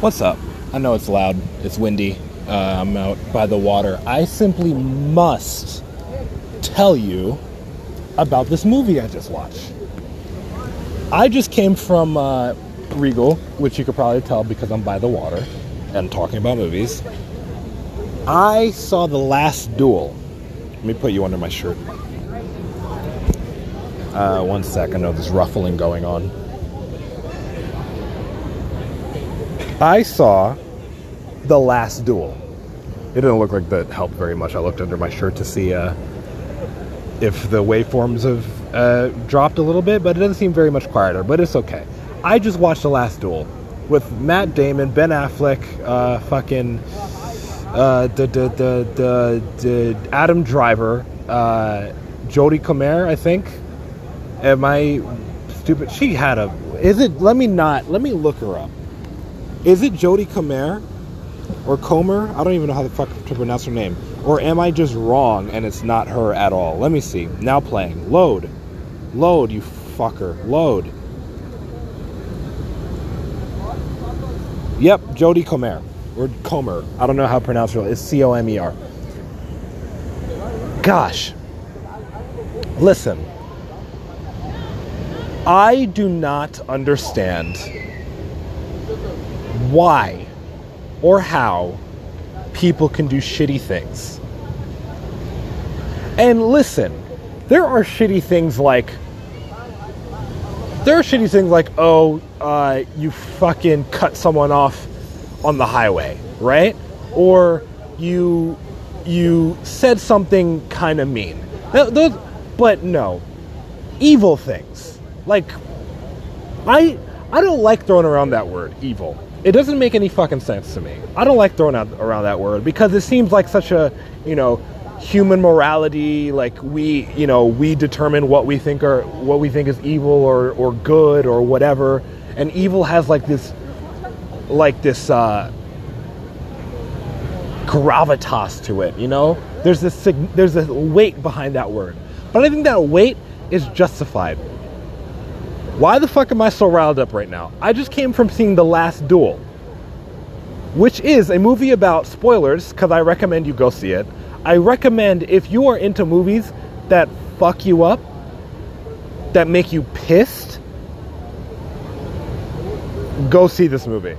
What's up? I know it's loud, it's windy, uh, I'm out by the water. I simply must tell you about this movie I just watched. I just came from uh, Regal, which you could probably tell because I'm by the water and talking about movies. I saw The Last Duel. Let me put you under my shirt. Uh, one sec, I know there's ruffling going on. I saw The Last Duel. It didn't look like that helped very much. I looked under my shirt to see uh, if the waveforms have uh, dropped a little bit, but it doesn't seem very much quieter, but it's okay. I just watched The Last Duel with Matt Damon, Ben Affleck, uh, fucking uh, the, the, the, the, Adam Driver, uh, Jodie Comer, I think. Am I stupid? She had a. Is it? Let me not. Let me look her up. Is it Jodie Comer or Comer? I don't even know how the fuck to pronounce her name. Or am I just wrong and it's not her at all? Let me see. Now playing. Load. Load, you fucker. Load. Yep, Jodie Comer. Or Comer. I don't know how to pronounce her. It's C O M E R. Gosh. Listen. I do not understand why or how people can do shitty things. And listen, there are shitty things like there are shitty things like oh uh, you fucking cut someone off on the highway, right? Or you you said something kind of mean. Those, but no, evil things like I I don't like throwing around that word evil it doesn't make any fucking sense to me. I don't like throwing out around that word because it seems like such a, you know, human morality like we, you know, we determine what we think are what we think is evil or or good or whatever. And evil has like this like this uh gravitas to it, you know? There's this there's a weight behind that word. But I think that weight is justified. Why the fuck am I so riled up right now? I just came from seeing The Last Duel, which is a movie about spoilers, because I recommend you go see it. I recommend if you are into movies that fuck you up, that make you pissed, go see this movie.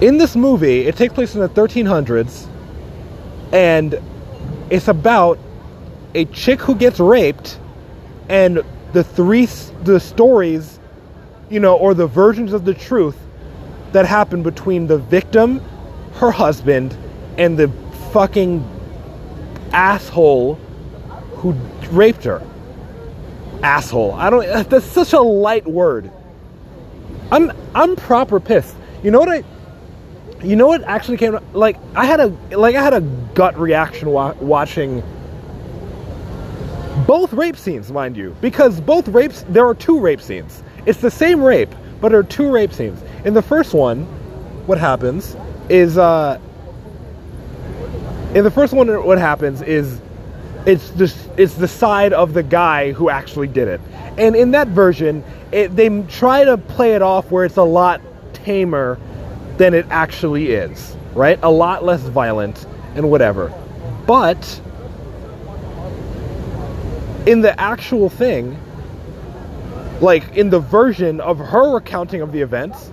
In this movie, it takes place in the 1300s, and it's about a chick who gets raped and the three the stories, you know, or the versions of the truth that happened between the victim, her husband, and the fucking asshole who raped her. Asshole. I don't that's such a light word. I'm I'm proper pissed. You know what I you know what actually came like I had a like I had a gut reaction wa- watching both rape scenes, mind you, because both rapes, there are two rape scenes. It's the same rape, but there are two rape scenes. In the first one, what happens is, uh, in the first one, what happens is, it's just it's the side of the guy who actually did it, and in that version, it, they try to play it off where it's a lot tamer than it actually is, right? A lot less violent and whatever, but in the actual thing, like in the version of her recounting of the events,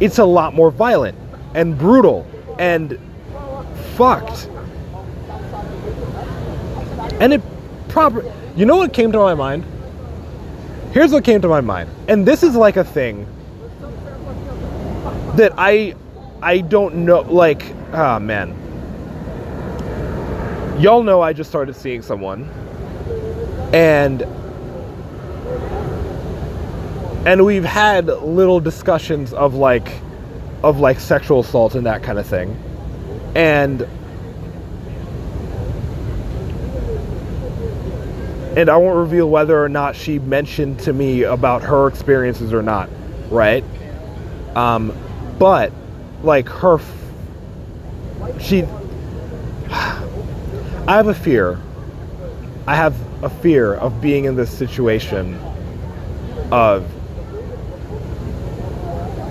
it's a lot more violent and brutal and fucked. And it proper you know what came to my mind? Here's what came to my mind. And this is like a thing that I I don't know like ah oh man. Y'all know I just started seeing someone and and we've had little discussions of like of like sexual assault and that kind of thing. And and I won't reveal whether or not she mentioned to me about her experiences or not right? Um but like her she I have a fear. I have a fear of being in this situation of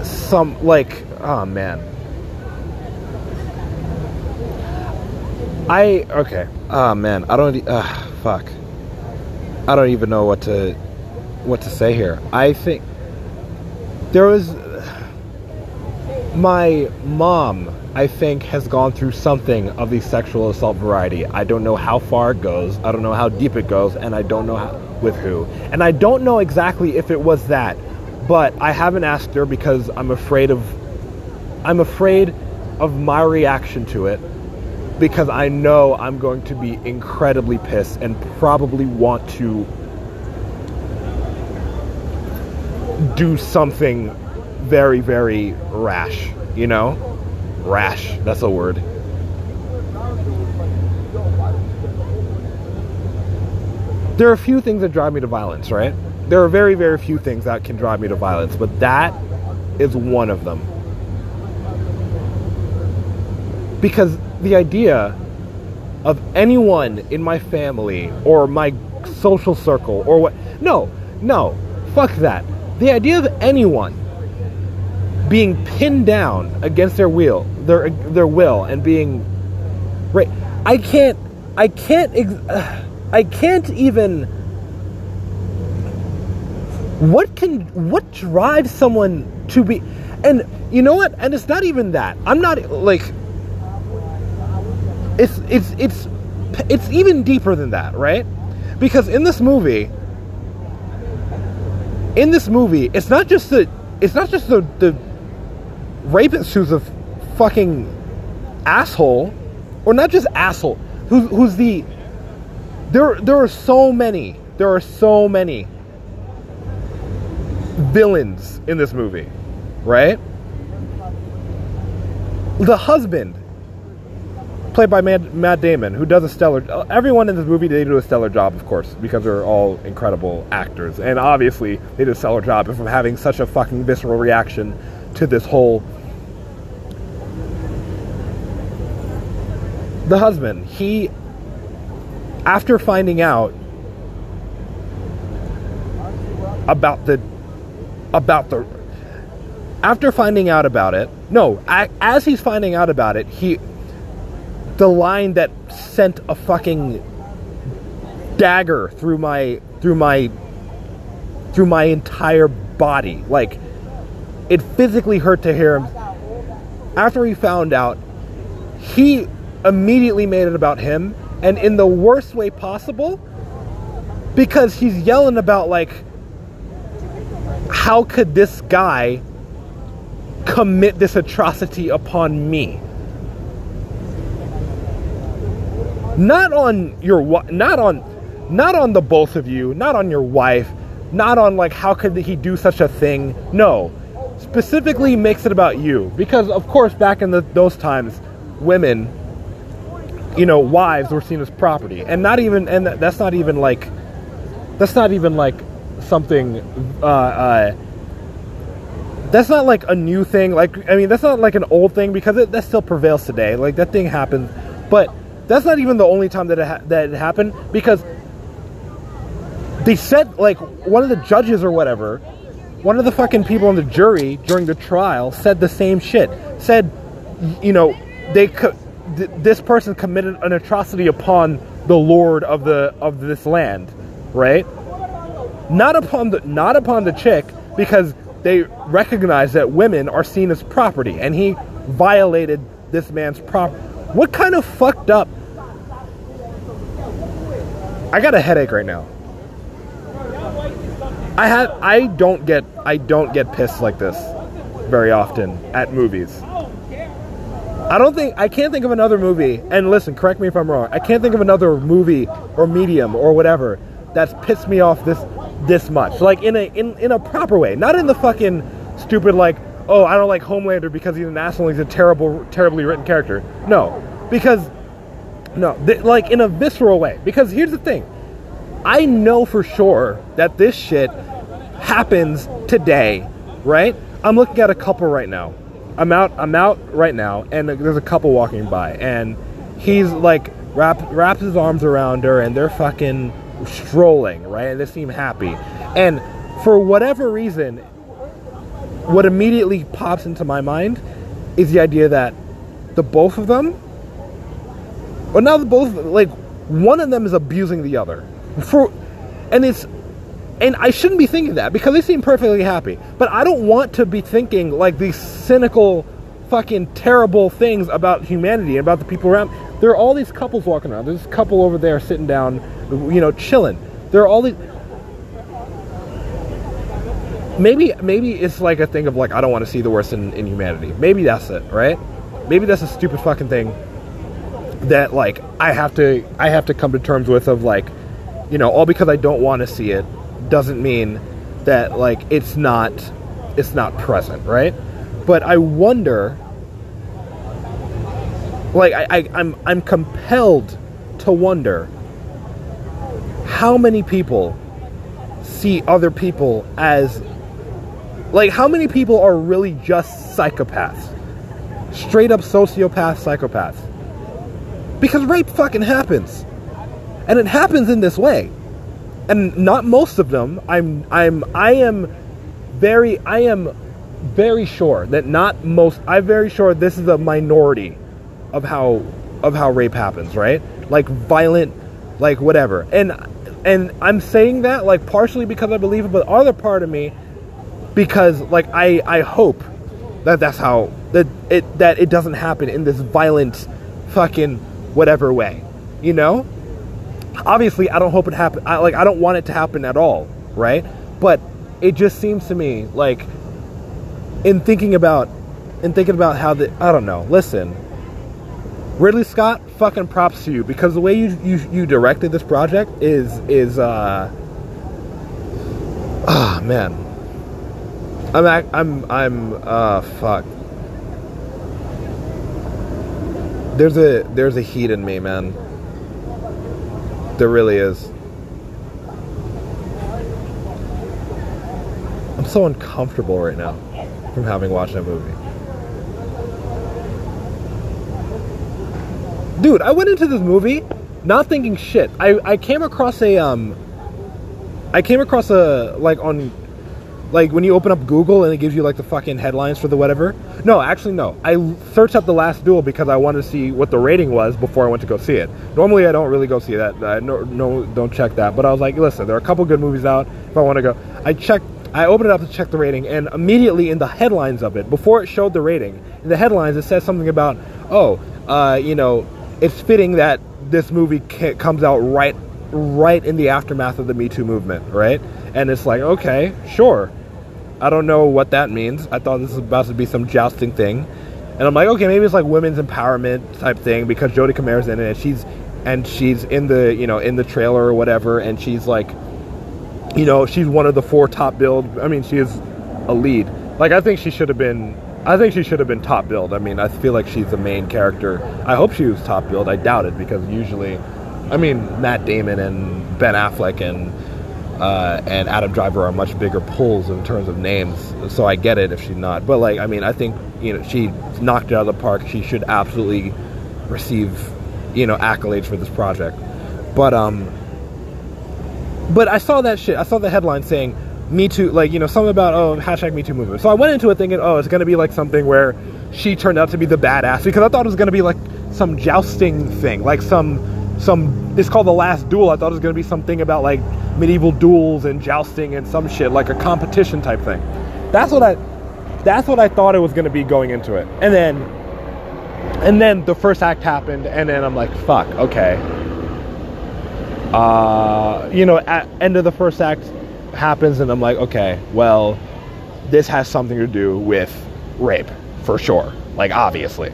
some like oh man. I okay. Oh man, I don't. Uh, fuck. I don't even know what to what to say here. I think there was my mom. I think has gone through something of the sexual assault variety. I don't know how far it goes. I don't know how deep it goes, and I don't know how, with who. And I don't know exactly if it was that, but I haven't asked her because I'm afraid of I'm afraid of my reaction to it because I know I'm going to be incredibly pissed and probably want to do something very, very rash, you know? Rash, that's a word. There are a few things that drive me to violence, right? There are very, very few things that can drive me to violence, but that is one of them. Because the idea of anyone in my family or my social circle or what no no fuck that the idea of anyone being pinned down against their will their their will and being right. I can't i can't i can't even what can what drives someone to be and you know what? And it's not even that. I'm not like it's it's it's it's even deeper than that, right? Because in this movie, in this movie, it's not just the it's not just the the rapist who's a fucking asshole, or not just asshole, who's who's the there there are so many there are so many villains in this movie, right? The husband played by Matt, Matt Damon, who does a stellar. Everyone in this movie they do a stellar job, of course, because they're all incredible actors, and obviously they did a stellar job from having such a fucking visceral reaction to this whole. The husband, he, after finding out about the, about the, after finding out about it, no, as he's finding out about it, he the line that sent a fucking dagger through my through my through my entire body. Like it physically hurt to hear him. After he found out, he immediately made it about him and in the worst way possible because he's yelling about like how could this guy commit this atrocity upon me? not on your not on not on the both of you not on your wife not on like how could he do such a thing. No. Specifically makes it about you. Because of course back in the, those times women you know wives were seen as property. And not even and that's not even like that's not even like something uh, uh that's not like a new thing. Like i mean that's not like an old thing because it, that still prevails today. Like that thing happens. But that's not even the only time that it ha- that it happened because they said like one of the judges or whatever, one of the fucking people on the jury during the trial said the same shit. Said, you know, they co- th- this person committed an atrocity upon the lord of the of this land, right? Not upon the not upon the chick because they recognize that women are seen as property and he violated this man's prop what kind of fucked up I got a headache right now. I have I don't get I don't get pissed like this very often at movies. I don't think I can't think of another movie. And listen, correct me if I'm wrong. I can't think of another movie or medium or whatever that's pissed me off this this much. Like in a in, in a proper way, not in the fucking stupid like oh I don't like Homelander because he's an asshole. He's a terrible terribly written character. No, because no, th- like in a visceral way. Because here's the thing I know for sure that this shit happens today, right? I'm looking at a couple right now. I'm out. I'm out right now, and there's a couple walking by, and he's like wrap, wraps his arms around her, and they're fucking strolling, right? And they seem happy, and for whatever reason, what immediately pops into my mind is the idea that the both of them, well, now the both like one of them is abusing the other for, and it's and I shouldn't be thinking that because they seem perfectly happy. But I don't want to be thinking like these cynical, fucking terrible things about humanity and about the people around. There are all these couples walking around. There's a couple over there sitting down, you know, chilling. There are all these. Maybe maybe it's like a thing of like I don't want to see the worst in, in humanity. Maybe that's it, right? Maybe that's a stupid fucking thing that like I have to I have to come to terms with of like, you know, all because I don't want to see it doesn't mean that like it's not it's not present, right? But I wonder like I, I, I'm I'm compelled to wonder how many people see other people as like how many people are really just psychopaths? Straight up sociopath psychopaths. Because rape fucking happens. And it happens in this way and not most of them. I'm I'm I am very I am very sure that not most I'm very sure this is a minority of how of how rape happens, right? Like violent like whatever. And and I'm saying that like partially because I believe it, but other part of me because like I I hope that that's how that it that it doesn't happen in this violent fucking whatever way. You know? Obviously I don't hope it happen. I, like I don't want it to happen at all, right? But it just seems to me like in thinking about in thinking about how the I don't know. Listen, Ridley Scott, fucking props to you because the way you you, you directed this project is is uh ah oh, man. I'm I'm I'm uh fuck. There's a there's a heat in me, man. There really is. I'm so uncomfortable right now from having watched that movie. Dude, I went into this movie not thinking shit. I, I came across a um I came across a like on like when you open up Google and it gives you like the fucking headlines for the whatever. No, actually no. I searched up the last duel because I wanted to see what the rating was before I went to go see it. Normally I don't really go see that. I no, no don't check that. But I was like, listen, there are a couple good movies out. If I want to go, I checked. I opened it up to check the rating, and immediately in the headlines of it, before it showed the rating, in the headlines it says something about, oh, uh, you know, it's fitting that this movie comes out right right in the aftermath of the Me Too movement, right? And it's like, okay, sure. I don't know what that means. I thought this was about to be some jousting thing. And I'm like, okay, maybe it's like women's empowerment type thing because Jodie Comer's in it and she's and she's in the, you know, in the trailer or whatever and she's like you know, she's one of the four top billed. I mean, she is a lead. Like I think she should have been I think she should have been top billed. I mean, I feel like she's the main character. I hope she was top billed. I doubt it because usually I mean, Matt Damon and Ben Affleck and uh, and Adam Driver are much bigger pulls in terms of names. So I get it if she's not. But like, I mean, I think you know she knocked it out of the park. She should absolutely receive you know accolades for this project. But um, but I saw that shit. I saw the headline saying Me Too, like you know something about oh hashtag Me Too movement. So I went into it thinking oh it's gonna be like something where she turned out to be the badass because I thought it was gonna be like some jousting thing, like some some it's called the last duel. I thought it was going to be something about like medieval duels and jousting and some shit like a competition type thing. That's what i that's what i thought it was going to be going into it. And then and then the first act happened and then i'm like fuck okay. Uh you know at end of the first act happens and i'm like okay well this has something to do with rape for sure. Like obviously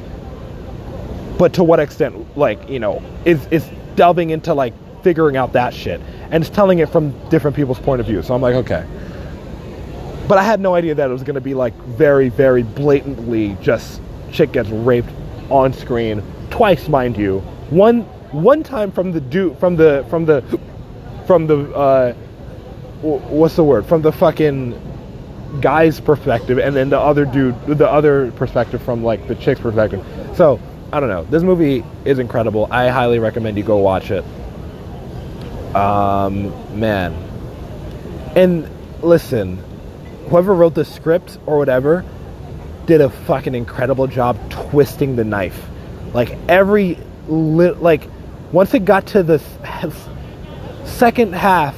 but to what extent like you know is is delving into like figuring out that shit and it's telling it from different people's point of view. So i'm like okay. But i had no idea that it was going to be like very very blatantly just chick gets raped on screen. Twice mind you. One one time from the dude from the from the from the uh what's the word? From the fucking guy's perspective and then the other dude the other perspective from like the chick's perspective. So I don't know. This movie is incredible. I highly recommend you go watch it. Um, man. And listen, whoever wrote the script or whatever did a fucking incredible job twisting the knife. Like every li- like once it got to the second half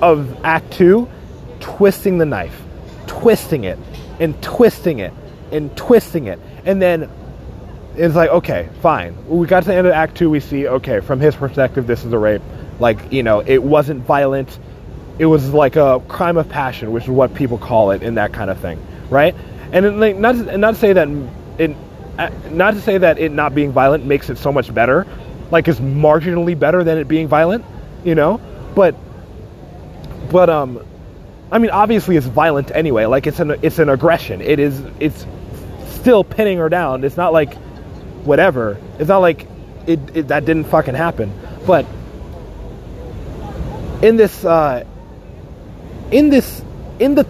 of act 2, twisting the knife, twisting it and twisting it and twisting it. And then it's like, okay, fine. We got to the end of act 2, we see okay, from his perspective this is a rape. Like, you know, it wasn't violent. It was like a crime of passion, which is what people call it in that kind of thing, right? And it, like, not to, not to say that it, uh, not to say that it not being violent makes it so much better, like it's marginally better than it being violent, you know. But but um, I mean, obviously it's violent anyway. Like it's an it's an aggression. It is it's still pinning her down. It's not like whatever. It's not like it, it that didn't fucking happen. But in this uh, in this in the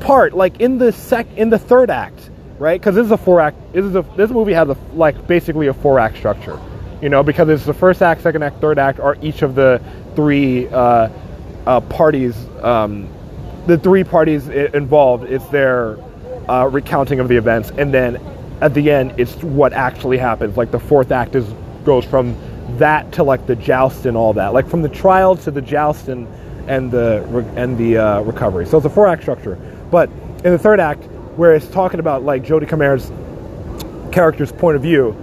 part like in the sec in the third act right because this is a four act this is a this movie has a like basically a four act structure you know because it's the first act second act third act are each of the three uh, uh, parties um, the three parties involved it's their uh, recounting of the events and then at the end it's what actually happens. Like the fourth act is goes from that to like the joust and all that. Like from the trial to the joust and and the and the uh, recovery. So it's a four act structure. But in the third act where it's talking about like Jodie Comer's character's point of view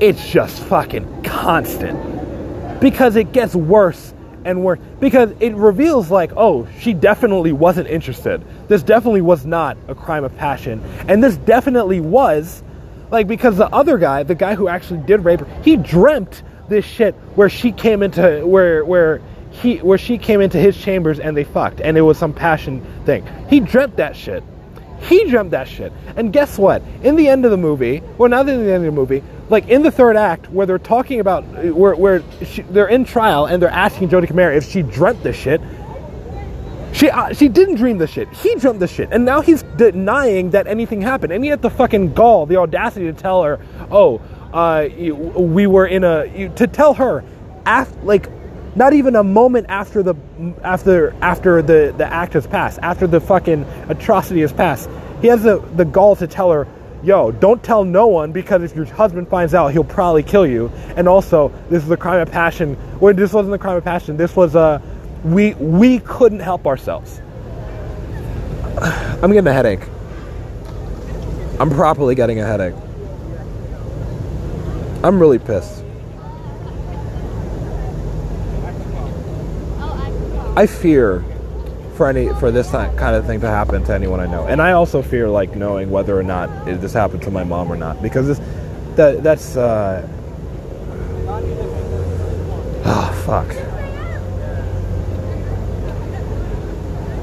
it's just fucking constant. Because it gets worse and worse. Because it reveals like oh she definitely wasn't interested this definitely was not a crime of passion and this definitely was like because the other guy the guy who actually did rape her he dreamt this shit where she came into where where he where she came into his chambers and they fucked and it was some passion thing he dreamt that shit he dreamt that shit. And guess what? In the end of the movie, well, not in the end of the movie, like in the third act, where they're talking about, where, where she, they're in trial and they're asking Jodie Comer if she dreamt this shit. She uh, she didn't dream this shit. He dreamt this shit, and now he's denying that anything happened. And he had the fucking gall, the audacity to tell her, "Oh, uh, we were in a," to tell her, after like, not even a moment after the after after the the act has passed, after the fucking atrocity has passed, he has the the gall to tell her, "Yo, don't tell no one because if your husband finds out, he'll probably kill you." And also, this is a crime of passion. Well, this wasn't a crime of passion. This was a we we couldn't help ourselves. I'm getting a headache. I'm properly getting a headache. I'm really pissed. I fear for any for this kind of thing to happen to anyone I know, and I also fear like knowing whether or not this happened to my mom or not because this that that's uh, oh fuck.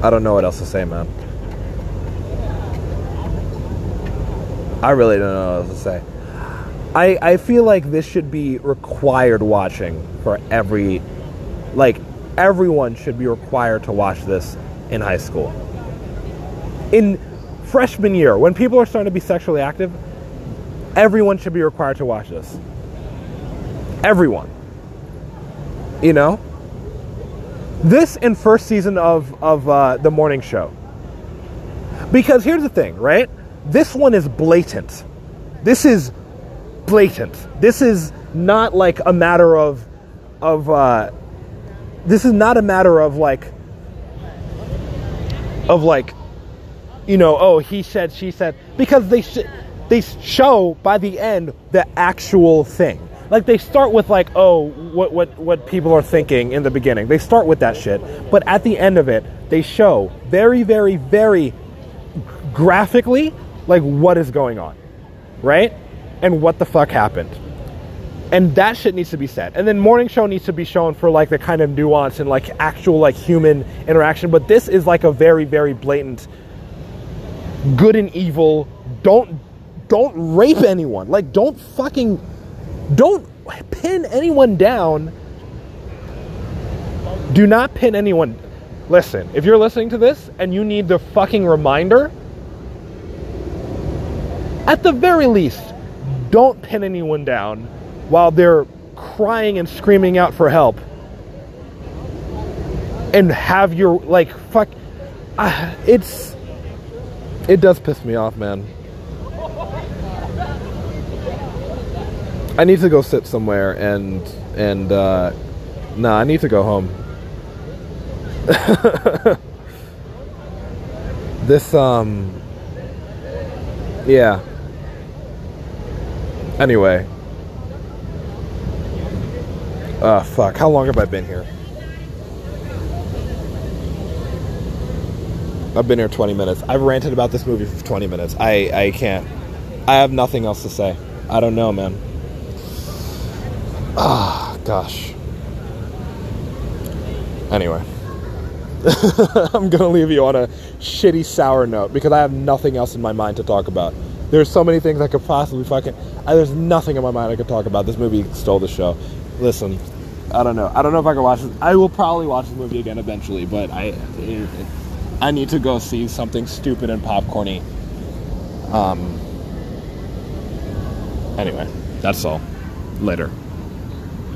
I don't know what else to say, man. I really don't know what else to say. I I feel like this should be required watching for every like everyone should be required to watch this in high school. In freshman year, when people are starting to be sexually active, everyone should be required to watch this. Everyone. You know? This in first season of, of uh, the morning show. Because here's the thing, right? This one is blatant. This is blatant. This is not like a matter of of uh, this is not a matter of like of like you know oh he said she said because they sh- they show by the end the actual thing like they start with like oh what what what people are thinking in the beginning. They start with that shit. But at the end of it they show very very very graphically like what is going on right? And what the fuck happened. And that shit needs to be said. And then morning show needs to be shown for like the kind of nuance and like actual like human interaction. But this is like a very very blatant good and evil. Don't don't rape anyone. Like don't fucking don't pin anyone down. Do not pin anyone. Listen if you're listening to this and you need the fucking reminder at the very least don't pin anyone down while they're crying and screaming out for help. And have your like fuck I, it's it does piss me off, man. I need to go sit somewhere and and uh nah, I need to go home. this um yeah. Anyway. Ah, uh, fuck. How long have I been here? I've been here 20 minutes. I've ranted about this movie for 20 minutes. I, I can't. I have nothing else to say. I don't know, man. Ah, gosh. Anyway. I'm to leave you on a shitty, sour note because I have nothing else in my mind to talk about. There's so many things I could possibly fucking. I, there's nothing in my mind I could talk about. This movie stole the show. Listen, I don't know. I don't know if I can watch this. I will probably watch the movie again eventually, but I. I need to go see something stupid and popcorny. Um. Anyway, that's all. Later.